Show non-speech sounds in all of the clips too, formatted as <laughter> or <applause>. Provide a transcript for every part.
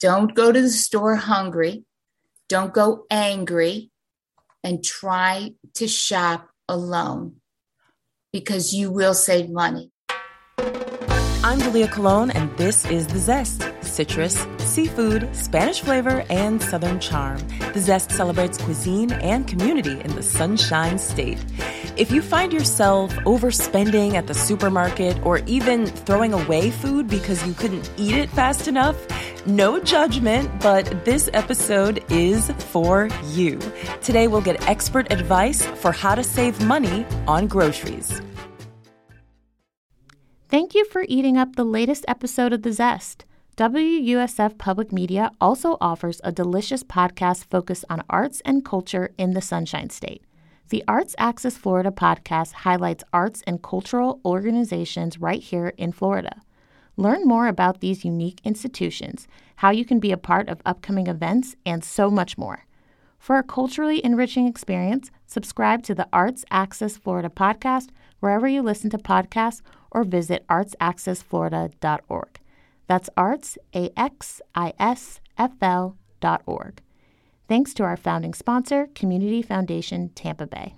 Don't go to the store hungry. Don't go angry and try to shop alone because you will save money. I'm Dalia Colon, and this is The Zest citrus, seafood, Spanish flavor, and Southern charm. The Zest celebrates cuisine and community in the Sunshine State. If you find yourself overspending at the supermarket or even throwing away food because you couldn't eat it fast enough, no judgment, but this episode is for you. Today, we'll get expert advice for how to save money on groceries. Thank you for eating up the latest episode of The Zest. WUSF Public Media also offers a delicious podcast focused on arts and culture in the Sunshine State. The Arts Axis Florida podcast highlights arts and cultural organizations right here in Florida. Learn more about these unique institutions, how you can be a part of upcoming events, and so much more. For a culturally enriching experience, subscribe to the Arts Axis Florida podcast wherever you listen to podcasts or visit artsaccessflorida.org. That's arts, A-X-I-S-F-L dot org. Thanks to our founding sponsor, Community Foundation Tampa Bay.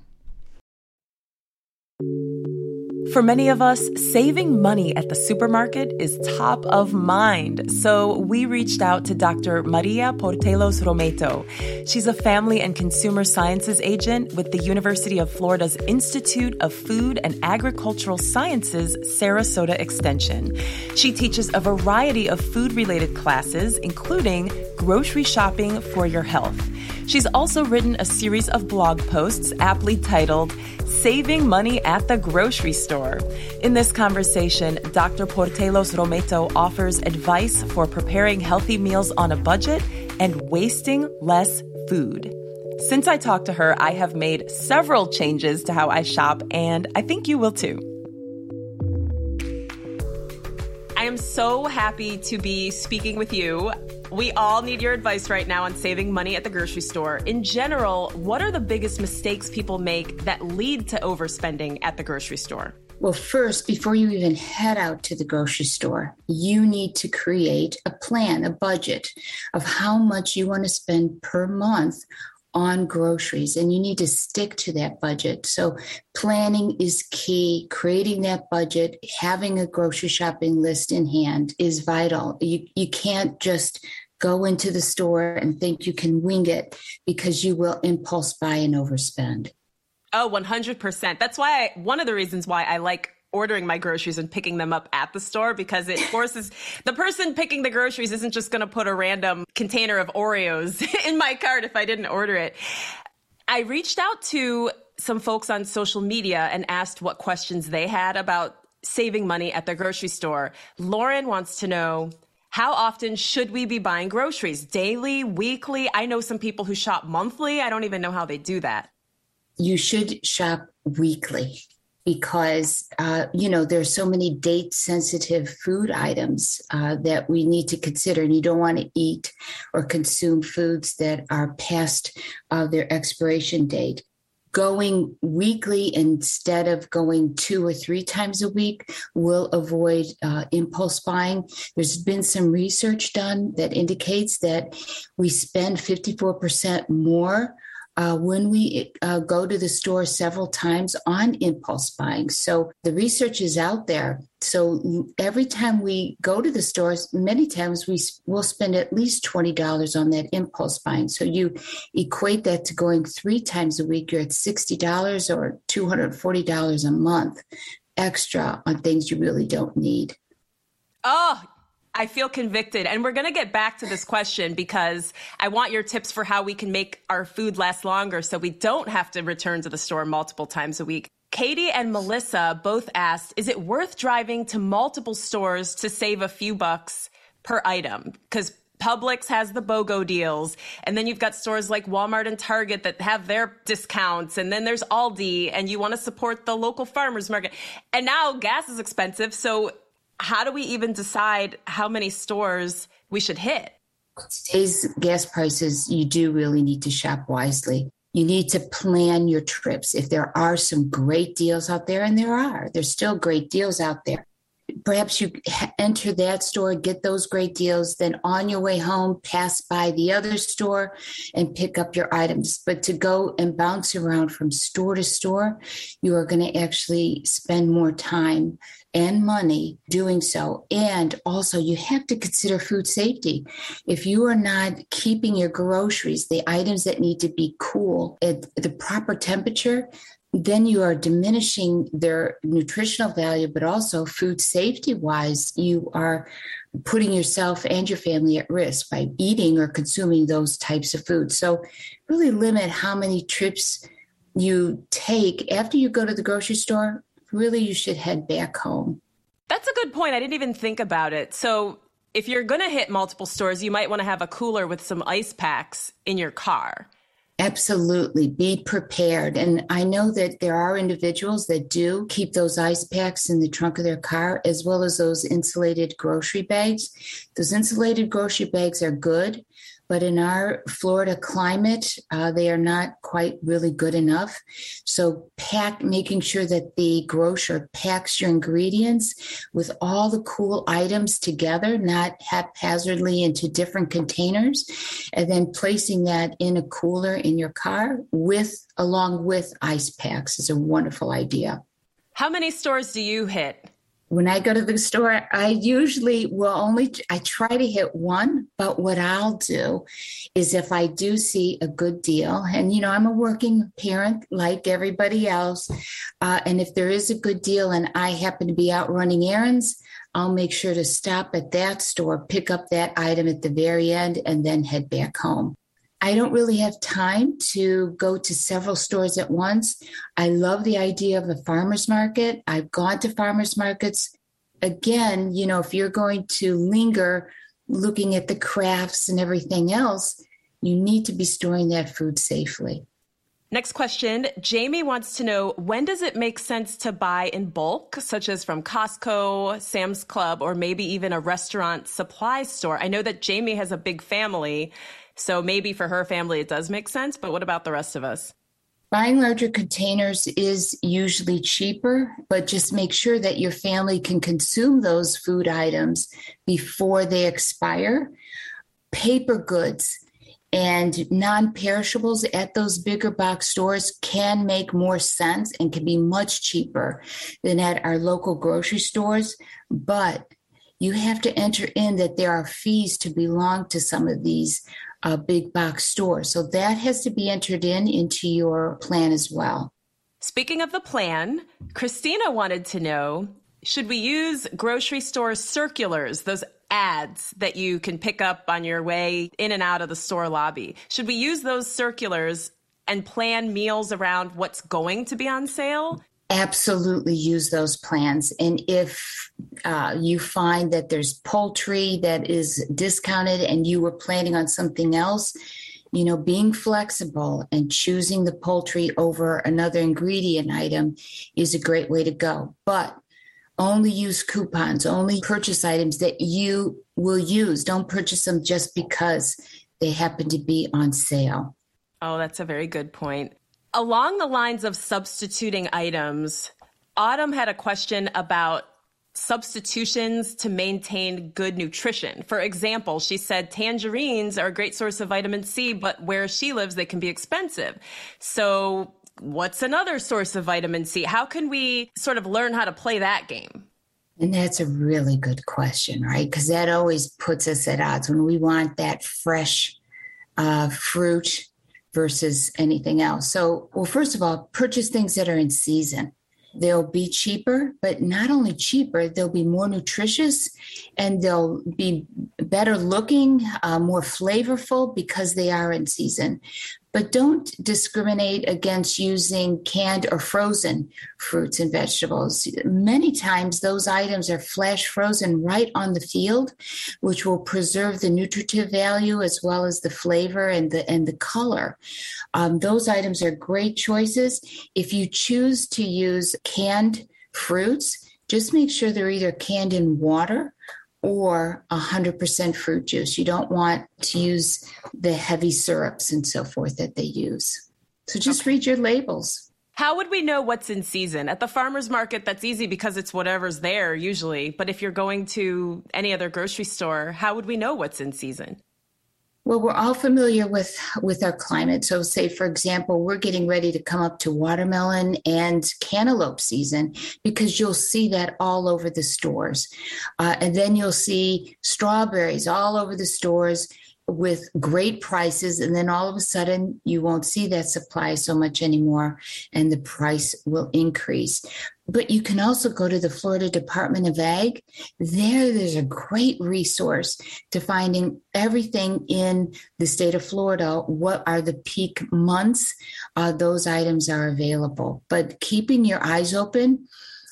For many of us, saving money at the supermarket is top of mind. So we reached out to Dr. Maria Portelos Rometo. She's a family and consumer sciences agent with the University of Florida's Institute of Food and Agricultural Sciences Sarasota Extension. She teaches a variety of food related classes, including grocery shopping for your health. She's also written a series of blog posts aptly titled Saving Money at the Grocery Store. In this conversation, Dr. Portelos Rometo offers advice for preparing healthy meals on a budget and wasting less food. Since I talked to her, I have made several changes to how I shop, and I think you will too. I am so happy to be speaking with you. We all need your advice right now on saving money at the grocery store. In general, what are the biggest mistakes people make that lead to overspending at the grocery store? Well, first, before you even head out to the grocery store, you need to create a plan, a budget of how much you want to spend per month on groceries and you need to stick to that budget. So planning is key. Creating that budget, having a grocery shopping list in hand is vital. You you can't just go into the store and think you can wing it because you will impulse buy and overspend. Oh, 100%. That's why I, one of the reasons why I like ordering my groceries and picking them up at the store because it forces the person picking the groceries isn't just going to put a random container of Oreos <laughs> in my cart if I didn't order it. I reached out to some folks on social media and asked what questions they had about saving money at the grocery store. Lauren wants to know how often should we be buying groceries? Daily, weekly? I know some people who shop monthly. I don't even know how they do that. You should shop weekly because uh, you know there's so many date sensitive food items uh, that we need to consider and you don't want to eat or consume foods that are past uh, their expiration date going weekly instead of going two or three times a week will avoid uh, impulse buying. There's been some research done that indicates that we spend 54% more uh, when we uh, go to the store several times on impulse buying. So the research is out there. So every time we go to the stores, many times we will spend at least $20 on that impulse buying. So you equate that to going three times a week, you're at $60 or $240 a month extra on things you really don't need. Oh, I feel convicted. And we're going to get back to this question because I want your tips for how we can make our food last longer so we don't have to return to the store multiple times a week. Katie and Melissa both asked, is it worth driving to multiple stores to save a few bucks per item? Because Publix has the BOGO deals. And then you've got stores like Walmart and Target that have their discounts. And then there's Aldi and you want to support the local farmers market. And now gas is expensive. So how do we even decide how many stores we should hit? Today's gas prices, you do really need to shop wisely. You need to plan your trips. If there are some great deals out there, and there are, there's still great deals out there. perhaps you enter that store, get those great deals, then on your way home, pass by the other store and pick up your items. But to go and bounce around from store to store, you are going to actually spend more time and money doing so. And also, you have to consider food safety. If you are not keeping your groceries, the items that need to be cool at the proper temperature, then you are diminishing their nutritional value, but also food safety wise, you are putting yourself and your family at risk by eating or consuming those types of food. So, really limit how many trips you take after you go to the grocery store. Really, you should head back home. That's a good point. I didn't even think about it. So, if you're going to hit multiple stores, you might want to have a cooler with some ice packs in your car. Absolutely. Be prepared. And I know that there are individuals that do keep those ice packs in the trunk of their car, as well as those insulated grocery bags. Those insulated grocery bags are good. But in our Florida climate, uh, they are not quite really good enough. So, pack, making sure that the grocer packs your ingredients with all the cool items together, not haphazardly into different containers, and then placing that in a cooler in your car with, along with ice packs is a wonderful idea. How many stores do you hit? When I go to the store, I usually will only, I try to hit one, but what I'll do is if I do see a good deal, and you know, I'm a working parent like everybody else, uh, and if there is a good deal and I happen to be out running errands, I'll make sure to stop at that store, pick up that item at the very end, and then head back home. I don't really have time to go to several stores at once. I love the idea of a farmer's market. I've gone to farmer's markets. Again, you know, if you're going to linger looking at the crafts and everything else, you need to be storing that food safely. Next question. Jamie wants to know when does it make sense to buy in bulk, such as from Costco, Sam's Club, or maybe even a restaurant supply store? I know that Jamie has a big family so maybe for her family it does make sense, but what about the rest of us? Buying larger containers is usually cheaper, but just make sure that your family can consume those food items before they expire. Paper goods and non perishables at those bigger box stores can make more sense and can be much cheaper than at our local grocery stores. But you have to enter in that there are fees to belong to some of these a big box store. So that has to be entered in into your plan as well. Speaking of the plan, Christina wanted to know should we use grocery store circulars, those ads that you can pick up on your way in and out of the store lobby? Should we use those circulars and plan meals around what's going to be on sale? Absolutely use those plans. And if uh, you find that there's poultry that is discounted and you were planning on something else, you know, being flexible and choosing the poultry over another ingredient item is a great way to go. But only use coupons, only purchase items that you will use. Don't purchase them just because they happen to be on sale. Oh, that's a very good point. Along the lines of substituting items, Autumn had a question about substitutions to maintain good nutrition. For example, she said tangerines are a great source of vitamin C, but where she lives, they can be expensive. So, what's another source of vitamin C? How can we sort of learn how to play that game? And that's a really good question, right? Because that always puts us at odds when we want that fresh uh, fruit versus anything else. So, well, first of all, purchase things that are in season. They'll be cheaper, but not only cheaper, they'll be more nutritious and they'll be better looking, uh, more flavorful because they are in season but don't discriminate against using canned or frozen fruits and vegetables. Many times those items are flash frozen right on the field, which will preserve the nutritive value as well as the flavor and the and the color. Um, those items are great choices. If you choose to use canned fruits, just make sure they're either canned in water or 100% fruit juice. You don't want to use the heavy syrups and so forth that they use. So just okay. read your labels. How would we know what's in season? At the farmer's market, that's easy because it's whatever's there usually. But if you're going to any other grocery store, how would we know what's in season? Well, we're all familiar with with our climate. So, say for example, we're getting ready to come up to watermelon and cantaloupe season because you'll see that all over the stores, uh, and then you'll see strawberries all over the stores with great prices. And then all of a sudden you won't see that supply so much anymore and the price will increase but you can also go to the Florida Department of Ag. There, there's a great resource to finding everything in the state of Florida. What are the peak months? Uh, those items are available. But keeping your eyes open,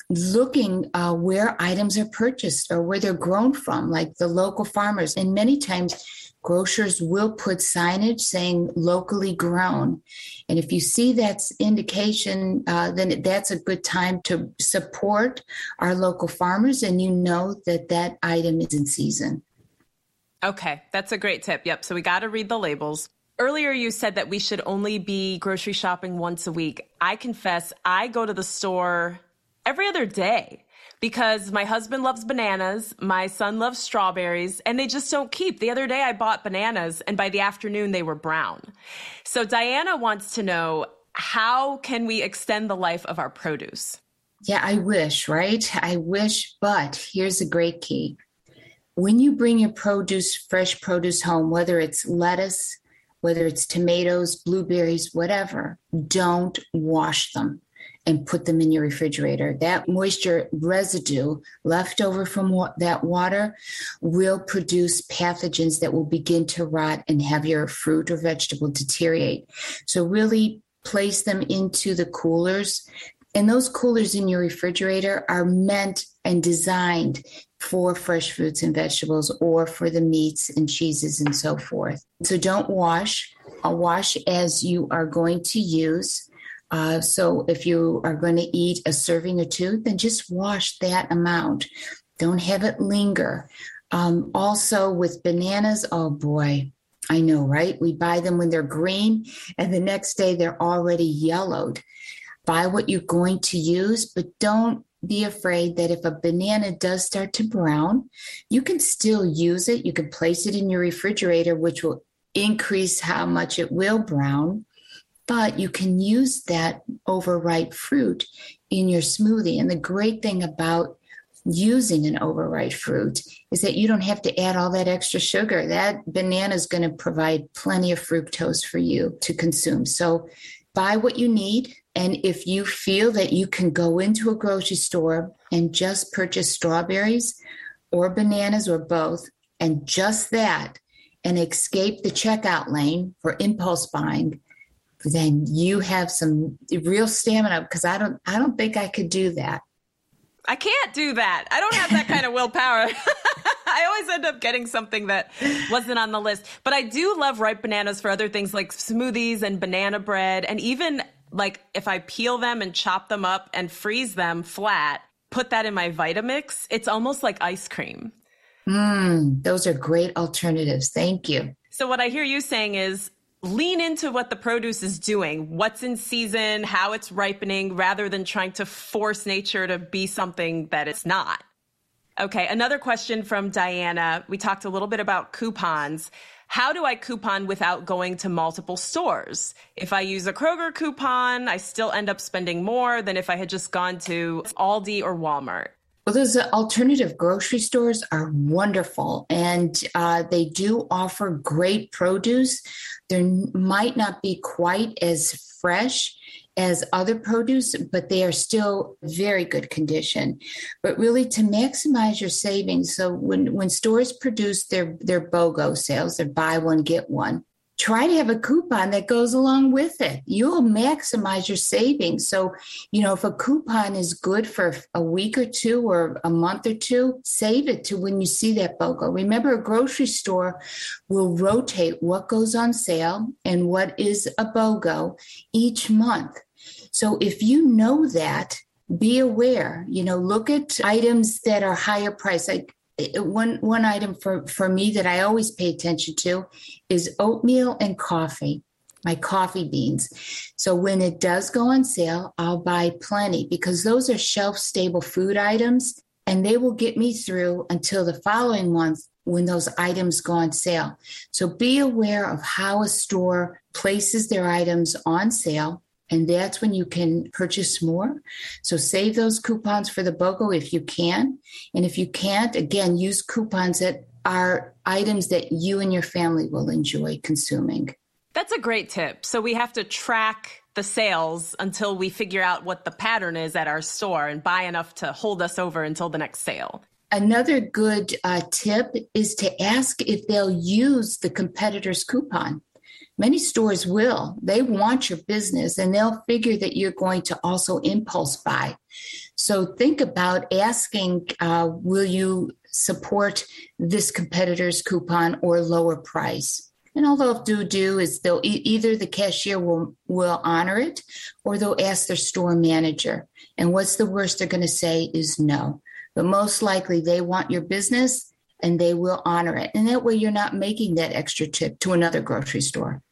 looking uh, where items are purchased or where they're grown from, like the local farmers. And many times, grocers will put signage saying locally grown. And if you see that's indication, uh, then that's a good time to support our local farmers and you know that that item is in season. Okay, that's a great tip. Yep. So we got to read the labels. Earlier, you said that we should only be grocery shopping once a week. I confess, I go to the store every other day because my husband loves bananas, my son loves strawberries, and they just don't keep. The other day I bought bananas and by the afternoon they were brown. So Diana wants to know how can we extend the life of our produce? Yeah, I wish, right? I wish, but here's a great key. When you bring your produce, fresh produce home, whether it's lettuce, whether it's tomatoes, blueberries, whatever, don't wash them and put them in your refrigerator. That moisture residue left over from wa- that water will produce pathogens that will begin to rot and have your fruit or vegetable deteriorate. So, really place them into the coolers. And those coolers in your refrigerator are meant and designed for fresh fruits and vegetables or for the meats and cheeses and so forth. So don't wash. Wash as you are going to use. Uh, so if you are going to eat a serving or two, then just wash that amount. Don't have it linger. Um, also, with bananas, oh boy, I know, right? We buy them when they're green, and the next day they're already yellowed. Buy what you're going to use, but don't be afraid that if a banana does start to brown, you can still use it. You can place it in your refrigerator, which will increase how much it will brown but you can use that overripe fruit in your smoothie. And the great thing about using an overripe fruit is that you don't have to add all that extra sugar. That banana is going to provide plenty of fructose for you to consume. So buy what you need. And if you feel that you can go into a grocery store and just purchase strawberries or bananas or both, and just that, and escape the checkout lane for impulse buying, then you have some real stamina because I don't I don't think I could do that. I can't do that. I don't have that kind of willpower. <laughs> I always end up getting something that wasn't on the list. But I do love ripe bananas for other things like smoothies and banana bread. And even like if I peel them and chop them up and freeze them flat, put that in my Vitamix, it's almost like ice cream. Mm, those are great alternatives. Thank you. So, what I hear you saying is lean into what the produce is doing, what's in season, how it's ripening, rather than trying to force nature to be something that it's not. Okay, another question from Diana. We talked a little bit about coupons. How do I coupon without going to multiple stores? If I use a Kroger coupon, I still end up spending more than if I had just gone to Aldi or Walmart. Well, those alternative grocery stores are wonderful and uh, they do offer great produce. They might not be quite as fresh as other produce, but they are still very good condition. But really to maximize your savings, so when, when stores produce their, their BOGO sales, their buy one, get one, try to have a coupon that goes along with it. You'll maximize your savings. So, you know, if a coupon is good for a week or two or a month or two, save it to when you see that BOGO. Remember, a grocery store will rotate what goes on sale and what is a BOGO each month. So if you know that, be aware, you know, look at items that are higher price. Like one one item for for me that I always pay attention to is oatmeal and coffee. my coffee beans. So when it does go on sale, I'll buy plenty because those are shelf stable food items and they will get me through until the following month when those items go on sale. So be aware of how a store places their items on sale. And that's when you can purchase more. So save those coupons for the BOGO if you can. And if you can't, again, use coupons that are items that you and your family will enjoy consuming. That's a great tip. So we have to track the sales until we figure out what the pattern is at our store and buy enough to hold us over until the next sale. Another good uh, tip is to ask if they'll use the competitor's coupon. Many stores will. They want your business and they'll figure that you're going to also impulse buy. So think about asking uh, will you support this competitor's coupon or lower price? And all they'll do, do is they'll e- either the cashier will will honor it or they'll ask their store manager. And what's the worst they're going to say is no. But most likely they want your business and they will honor it. And that way you're not making that extra tip to another grocery store.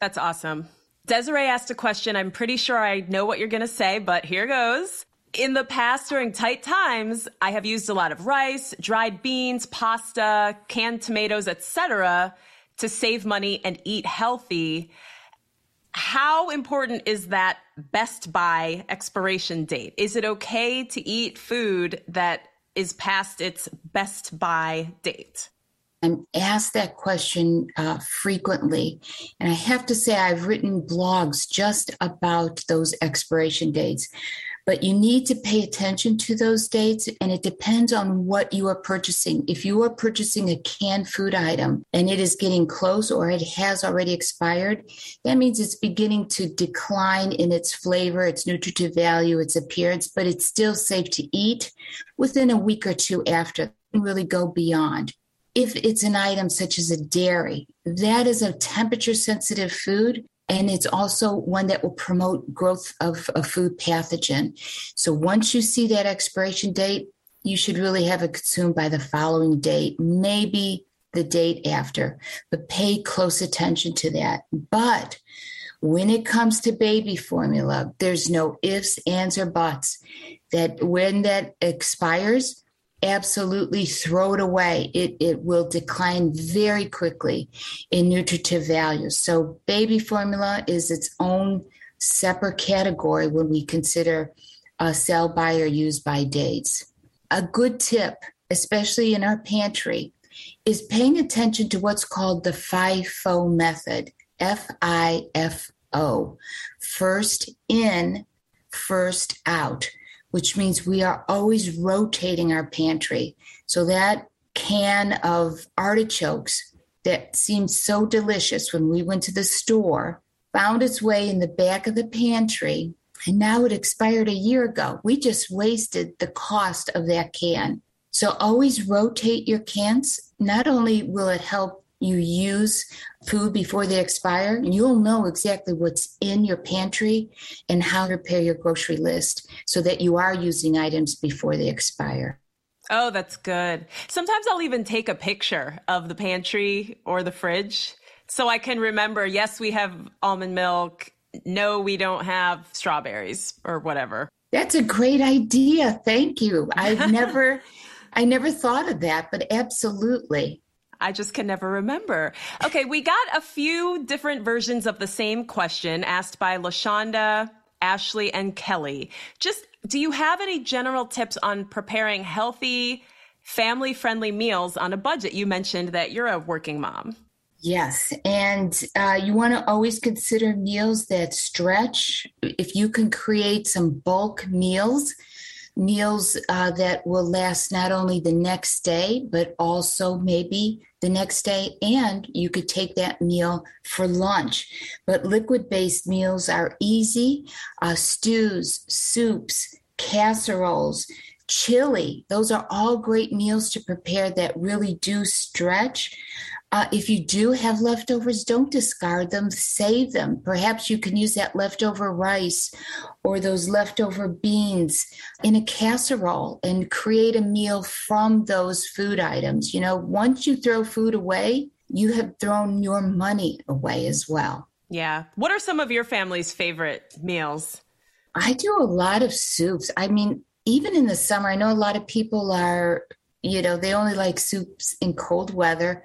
That's awesome. Desiree asked a question. I'm pretty sure I know what you're going to say, but here goes. In the past, during tight times, I have used a lot of rice, dried beans, pasta, canned tomatoes, etc to save money and eat healthy. How important is that best by expiration date? Is it okay to eat food that is past its best by date? I'm asked that question uh, frequently. And I have to say, I've written blogs just about those expiration dates but you need to pay attention to those dates and it depends on what you are purchasing. If you are purchasing a canned food item and it is getting close or it has already expired, that means it's beginning to decline in its flavor, its nutritive value, its appearance, but it's still safe to eat within a week or two after really go beyond. If it's an item such as a dairy, that is a temperature sensitive food and it's also one that will promote growth of a food pathogen. So once you see that expiration date, you should really have it consumed by the following date, maybe the date after, but pay close attention to that. But when it comes to baby formula, there's no ifs, ands, or buts. That when that expires, absolutely throw it away. It, it will decline very quickly in nutritive value. So, baby formula is its own separate category when we consider sell by or use by dates. A good tip, especially in our pantry, is paying attention to what's called the FIFO method F I F O. First in, first out which means we are always rotating our pantry. So that can of artichokes that seemed so delicious when we went to the store found its way in the back of the pantry and now it expired a year ago. We just wasted the cost of that can. So always rotate your cans. Not only will it help you use food before they expire, and you'll know exactly what's in your pantry and how to prepare your grocery list so that you are using items before they expire. Oh, that's good. Sometimes I'll even take a picture of the pantry or the fridge so I can remember yes, we have almond milk. No, we don't have strawberries or whatever. That's a great idea. Thank you. I've <laughs> never I never thought of that, but absolutely. I just can never remember. Okay, we got a few different versions of the same question asked by LaShonda, Ashley, and Kelly. Just do you have any general tips on preparing healthy, family friendly meals on a budget? You mentioned that you're a working mom. Yes. And uh, you want to always consider meals that stretch. If you can create some bulk meals, meals uh, that will last not only the next day, but also maybe the next day. And you could take that meal for lunch. But liquid based meals are easy uh, stews, soups, casseroles. Chili, those are all great meals to prepare that really do stretch. Uh, if you do have leftovers, don't discard them, save them. Perhaps you can use that leftover rice or those leftover beans in a casserole and create a meal from those food items. You know, once you throw food away, you have thrown your money away as well. Yeah. What are some of your family's favorite meals? I do a lot of soups. I mean, even in the summer, I know a lot of people are, you know, they only like soups in cold weather.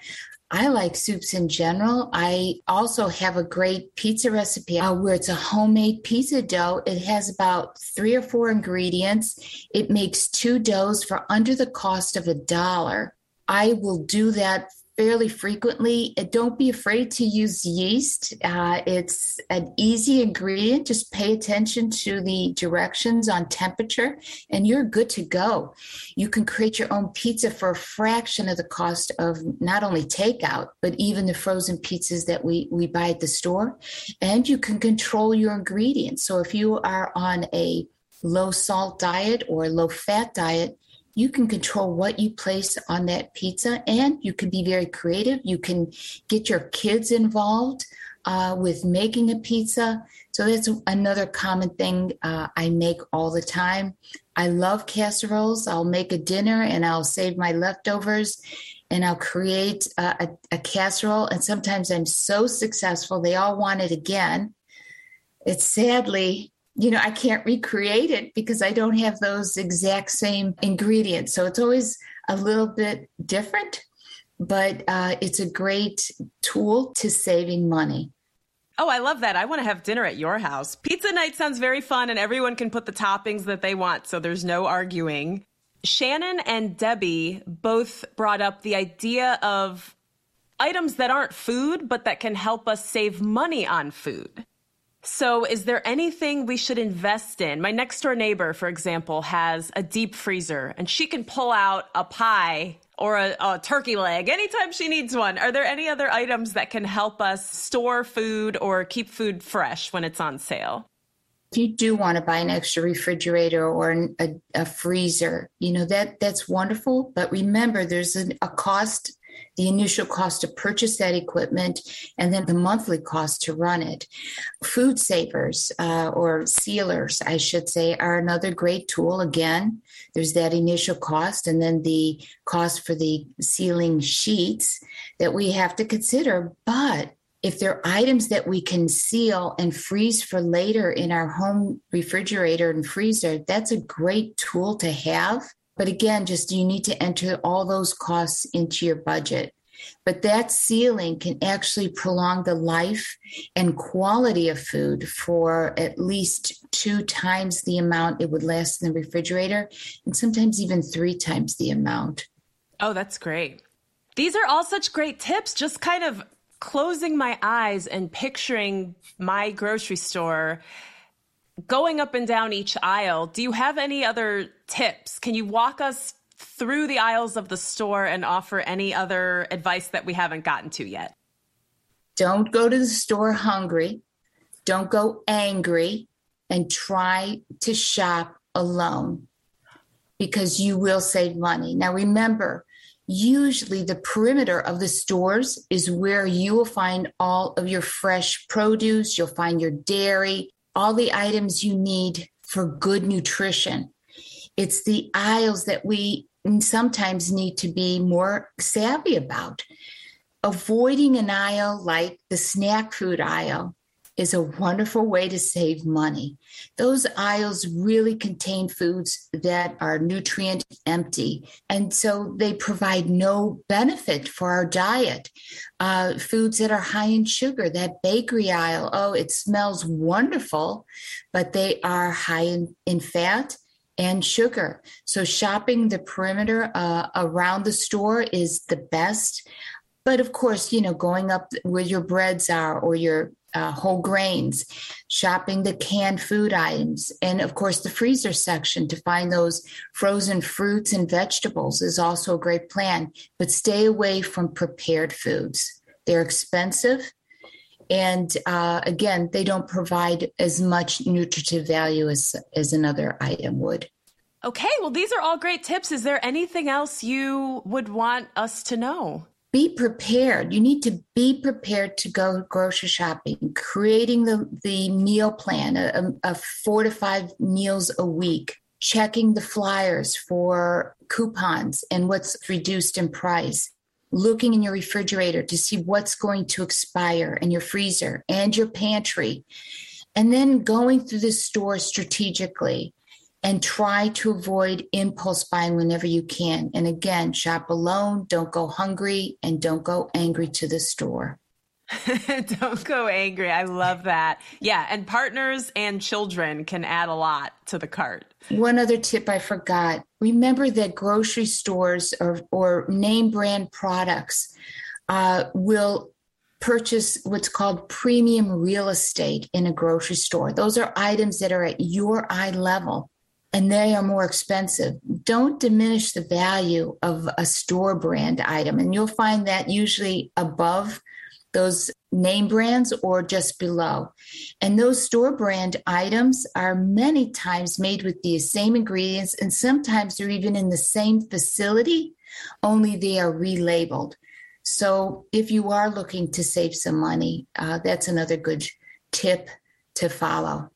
I like soups in general. I also have a great pizza recipe uh, where it's a homemade pizza dough. It has about three or four ingredients. It makes two doughs for under the cost of a dollar. I will do that fairly frequently. Don't be afraid to use yeast. Uh, it's an easy ingredient. Just pay attention to the directions on temperature, and you're good to go. You can create your own pizza for a fraction of the cost of not only takeout, but even the frozen pizzas that we, we buy at the store. And you can control your ingredients. So if you are on a low salt diet or low fat diet, you can control what you place on that pizza and you can be very creative. You can get your kids involved uh, with making a pizza. So that's another common thing uh, I make all the time. I love casseroles. I'll make a dinner and I'll save my leftovers and I'll create a, a, a casserole. And sometimes I'm so successful, they all want it again. It's sadly you know, I can't recreate it because I don't have those exact same ingredients. So it's always a little bit different, but uh, it's a great tool to saving money. Oh, I love that. I want to have dinner at your house. Pizza night sounds very fun, and everyone can put the toppings that they want, so there's no arguing. Shannon and Debbie both brought up the idea of items that aren't food, but that can help us save money on food. So, is there anything we should invest in? My next door neighbor, for example, has a deep freezer and she can pull out a pie or a, a, turkey leg anytime she needs one. Are there any other items that can help us store food or keep food fresh when it's on sale? If you do want to buy an extra refrigerator or a, a freezer, you know that that's wonderful. But remember, there's an, a cost the initial cost to purchase that equipment, and then the monthly cost to run it. Food savers uh, or sealers, I should say, are another great tool. Again, there's that initial cost, and then the cost for the sealing sheets that we have to consider. But if there are items that we can seal and freeze for later in our home refrigerator and freezer, that's a great tool to have but again, just you need to enter all those costs into your budget. But that sealing can actually prolong the life and quality of food for at least two times the amount it would last in the refrigerator, and sometimes even three times the amount. Oh, that's great. These are all such great tips. Just kind of closing my eyes and picturing my grocery store going up and down each aisle, do you have any other tips? Can you walk us through the aisles of the store and offer any other advice that we haven't gotten to yet? Don't go to the store hungry. Don't go angry and try to shop alone because you will save money. Now, remember, usually the perimeter of the stores is where you will find all of your fresh produce, you'll find your dairy, all the items you need for good nutrition. It's the aisles that we sometimes need to be more savvy about. Avoiding an aisle like the snack food aisle is a wonderful way to save money. Those aisles really contain foods that are nutrient empty, and so they provide no benefit for our diet. Uh, foods that are high in sugar, that bakery aisle, oh, it smells wonderful, but they are high in, in fat and sugar. So shopping the perimeter uh, around the store is the best. But of course, you know, going up where your breads are or your uh, whole grains, shopping the canned food items, and of course, the freezer section to find those frozen fruits and vegetables is also a great plan. But stay away from prepared foods, they're expensive. And uh, again, they don't provide as much nutritive value as, as another item would. Okay, well, these are all great tips. Is there anything else you would want us to know? Be prepared. You need to be prepared to go grocery shopping, creating the, the meal plan, a, a four to five meals a week, checking the flyers for coupons and what's reduced in price. looking in your refrigerator to see what's going to expire in your freezer and your pantry, and then going through the store strategically and try to avoid impulse buying whenever you can. And again, shop alone, don't go hungry, and don't go angry to the store. <laughs> Don't go angry. I love that. Yeah, and partners and children can add a lot to the cart. One other tip I forgot remember that grocery stores or, or name brand products uh, will purchase what's called premium real estate in a grocery store. Those are items that are at your eye level and they are more expensive. Don't diminish the value of a store brand item. And you'll find that usually above those name brands or just below. And those store brand items are many times made with the same ingredients, and sometimes they're even in the same facility, only they are relabeled. So if you are looking to save some money, uh, that's another good tip to follow.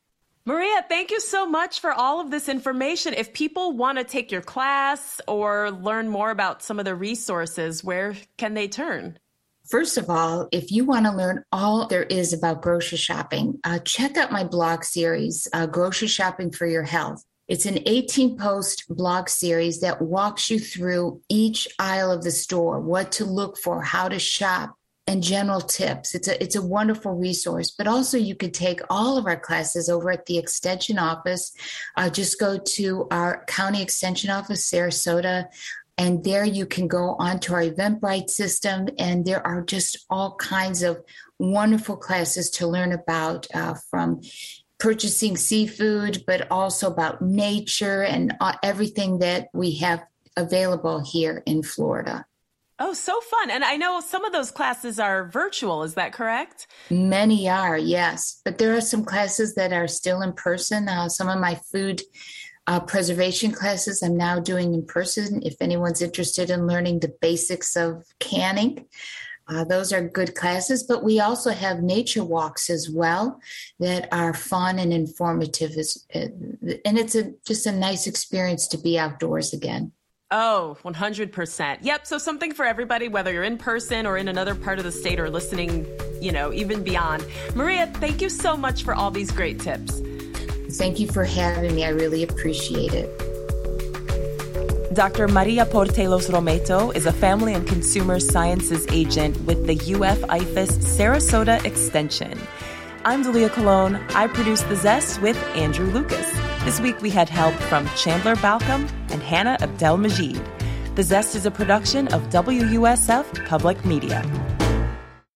Maria, thank you so much for all of this information. If people want to take your class or learn more about some of the resources, where can they turn? First of all, if you want to learn all there is about grocery shopping, uh, check out my blog series, uh, Grocery Shopping for Your Health. It's an 18 post blog series that walks you through each aisle of the store, what to look for, how to shop, and general tips. It's a it's a wonderful resource. But also, you could take all of our classes over at the Extension office. Uh, just go to our County Extension office, Sarasota. And there you can go onto our Eventbrite system, and there are just all kinds of wonderful classes to learn about uh, from purchasing seafood, but also about nature and uh, everything that we have available here in Florida. Oh, so fun. And I know some of those classes are virtual. Is that correct? Many are, yes. But there are some classes that are still in person. Uh, some of my food uh, preservation classes I'm now doing in person. If anyone's interested in learning the basics of canning, uh, those are good classes, but we also have nature walks as well that are fun and informative. Uh, and it's a, just a nice experience to be outdoors again. Oh, 100%. Yep. So something for everybody, whether you're in person or in another part of the state or listening, you know, even beyond. Maria, thank you so much for all these great tips. Thank you for having me. I really appreciate it. Dr. Maria Portelos Rometo is a family and consumer sciences agent with the UF IFAS Sarasota Extension. I'm Dalia Colon. I produce The Zest with Andrew Lucas. This week we had help from Chandler Balcom and Hannah Abdel Majid. The Zest is a production of WUSF Public Media.